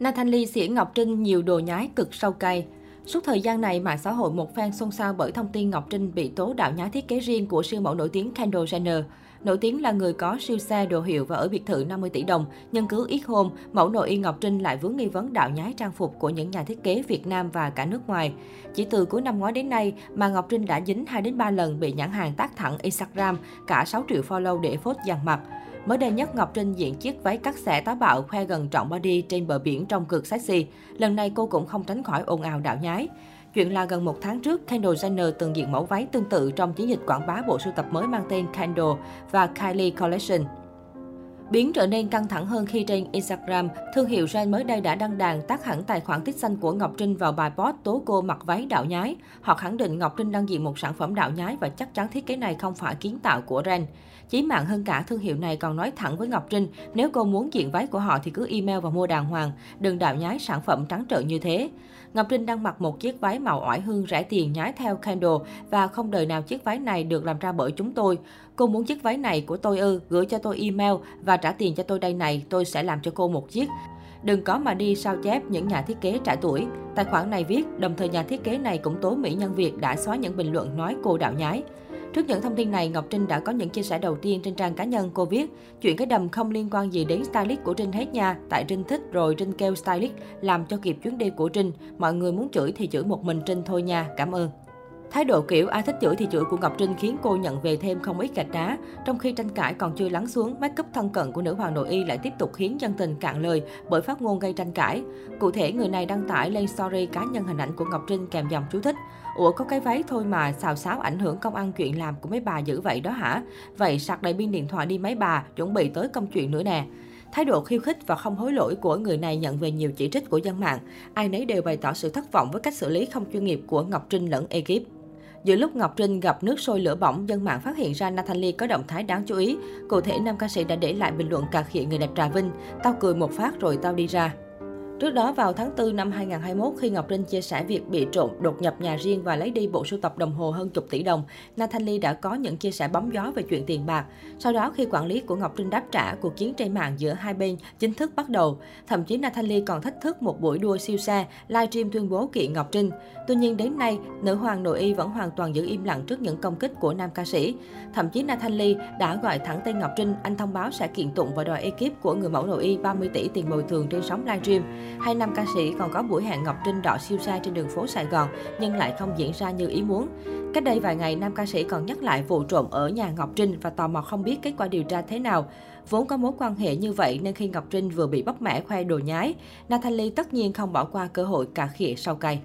Nathan Lee xỉa Ngọc Trinh nhiều đồ nhái cực sâu cay. Suốt thời gian này, mạng xã hội một phen xôn xao bởi thông tin Ngọc Trinh bị tố đạo nhái thiết kế riêng của siêu mẫu nổi tiếng Kendall Jenner. Nổi tiếng là người có siêu xe đồ hiệu và ở biệt thự 50 tỷ đồng, nhân cứu ít hôm, mẫu nội y Ngọc Trinh lại vướng nghi vấn đạo nhái trang phục của những nhà thiết kế Việt Nam và cả nước ngoài. Chỉ từ cuối năm ngoái đến nay mà Ngọc Trinh đã dính 2 đến 3 lần bị nhãn hàng tác thẳng Instagram, cả 6 triệu follow để phốt dàn mặt. Mới đây nhất, Ngọc Trinh diện chiếc váy cắt xẻ táo bạo khoe gần trọn body trên bờ biển trong cực sexy. Lần này cô cũng không tránh khỏi ồn ào đạo nhái. Chuyện là gần một tháng trước, Kendall Jenner từng diện mẫu váy tương tự trong chiến dịch quảng bá bộ sưu tập mới mang tên Kendall và Kylie Collection. Biến trở nên căng thẳng hơn khi trên Instagram, thương hiệu Ren mới đây đã đăng đàn tác hẳn tài khoản tích xanh của Ngọc Trinh vào bài post tố cô mặc váy đạo nhái. Họ khẳng định Ngọc Trinh đang diện một sản phẩm đạo nhái và chắc chắn thiết kế này không phải kiến tạo của Ren. Chí mạng hơn cả, thương hiệu này còn nói thẳng với Ngọc Trinh, nếu cô muốn diện váy của họ thì cứ email và mua đàng hoàng, đừng đạo nhái sản phẩm trắng trợn như thế. Ngọc Trinh đang mặc một chiếc váy màu oải hương rẻ tiền nhái theo Kendall và không đời nào chiếc váy này được làm ra bởi chúng tôi. Cô muốn chiếc váy này của tôi ư, gửi cho tôi email và trả tiền cho tôi đây này, tôi sẽ làm cho cô một chiếc. Đừng có mà đi sao chép những nhà thiết kế trẻ tuổi. Tài khoản này viết, đồng thời nhà thiết kế này cũng tố Mỹ Nhân Việt đã xóa những bình luận nói cô đạo nhái. Trước những thông tin này, Ngọc Trinh đã có những chia sẻ đầu tiên trên trang cá nhân. Cô viết, chuyện cái đầm không liên quan gì đến stylist của Trinh hết nha. Tại Trinh thích rồi Trinh kêu stylist làm cho kịp chuyến đi của Trinh. Mọi người muốn chửi thì chửi một mình Trinh thôi nha. Cảm ơn. Thái độ kiểu ai thích chửi thì chửi của Ngọc Trinh khiến cô nhận về thêm không ít gạch đá. Trong khi tranh cãi còn chưa lắng xuống, make up thân cận của nữ hoàng nội y lại tiếp tục khiến dân tình cạn lời bởi phát ngôn gây tranh cãi. Cụ thể, người này đăng tải lên story cá nhân hình ảnh của Ngọc Trinh kèm dòng chú thích. Ủa có cái váy thôi mà xào xáo ảnh hưởng công ăn chuyện làm của mấy bà dữ vậy đó hả? Vậy sạc đầy pin điện thoại đi mấy bà, chuẩn bị tới công chuyện nữa nè. Thái độ khiêu khích và không hối lỗi của người này nhận về nhiều chỉ trích của dân mạng. Ai nấy đều bày tỏ sự thất vọng với cách xử lý không chuyên nghiệp của Ngọc Trinh lẫn ekip. Giữa lúc Ngọc Trinh gặp nước sôi lửa bỏng, dân mạng phát hiện ra Nathalie có động thái đáng chú ý. Cụ thể, nam ca sĩ đã để lại bình luận cà khịa người đẹp Trà Vinh. Tao cười một phát rồi tao đi ra. Trước đó vào tháng 4 năm 2021 khi Ngọc Trinh chia sẻ việc bị trộm đột nhập nhà riêng và lấy đi bộ sưu tập đồng hồ hơn chục tỷ đồng, Nathan Lee đã có những chia sẻ bóng gió về chuyện tiền bạc. Sau đó khi quản lý của Ngọc Trinh đáp trả, cuộc chiến trên mạng giữa hai bên chính thức bắt đầu. Thậm chí Nathan Lee còn thách thức một buổi đua siêu xe, livestream tuyên bố kiện Ngọc Trinh. Tuy nhiên đến nay, nữ hoàng nội y vẫn hoàn toàn giữ im lặng trước những công kích của nam ca sĩ. Thậm chí Nathan Lee đã gọi thẳng tên Ngọc Trinh, anh thông báo sẽ kiện tụng và đòi ekip của người mẫu nội y 30 tỷ tiền bồi thường trên sóng livestream. Hai nam ca sĩ còn có buổi hẹn Ngọc Trinh đỏ siêu sai trên đường phố Sài Gòn nhưng lại không diễn ra như ý muốn. Cách đây vài ngày, nam ca sĩ còn nhắc lại vụ trộm ở nhà Ngọc Trinh và tò mò không biết kết quả điều tra thế nào. Vốn có mối quan hệ như vậy nên khi Ngọc Trinh vừa bị bóc mẽ khoe đồ nhái, Natalie tất nhiên không bỏ qua cơ hội cà khịa sau cay.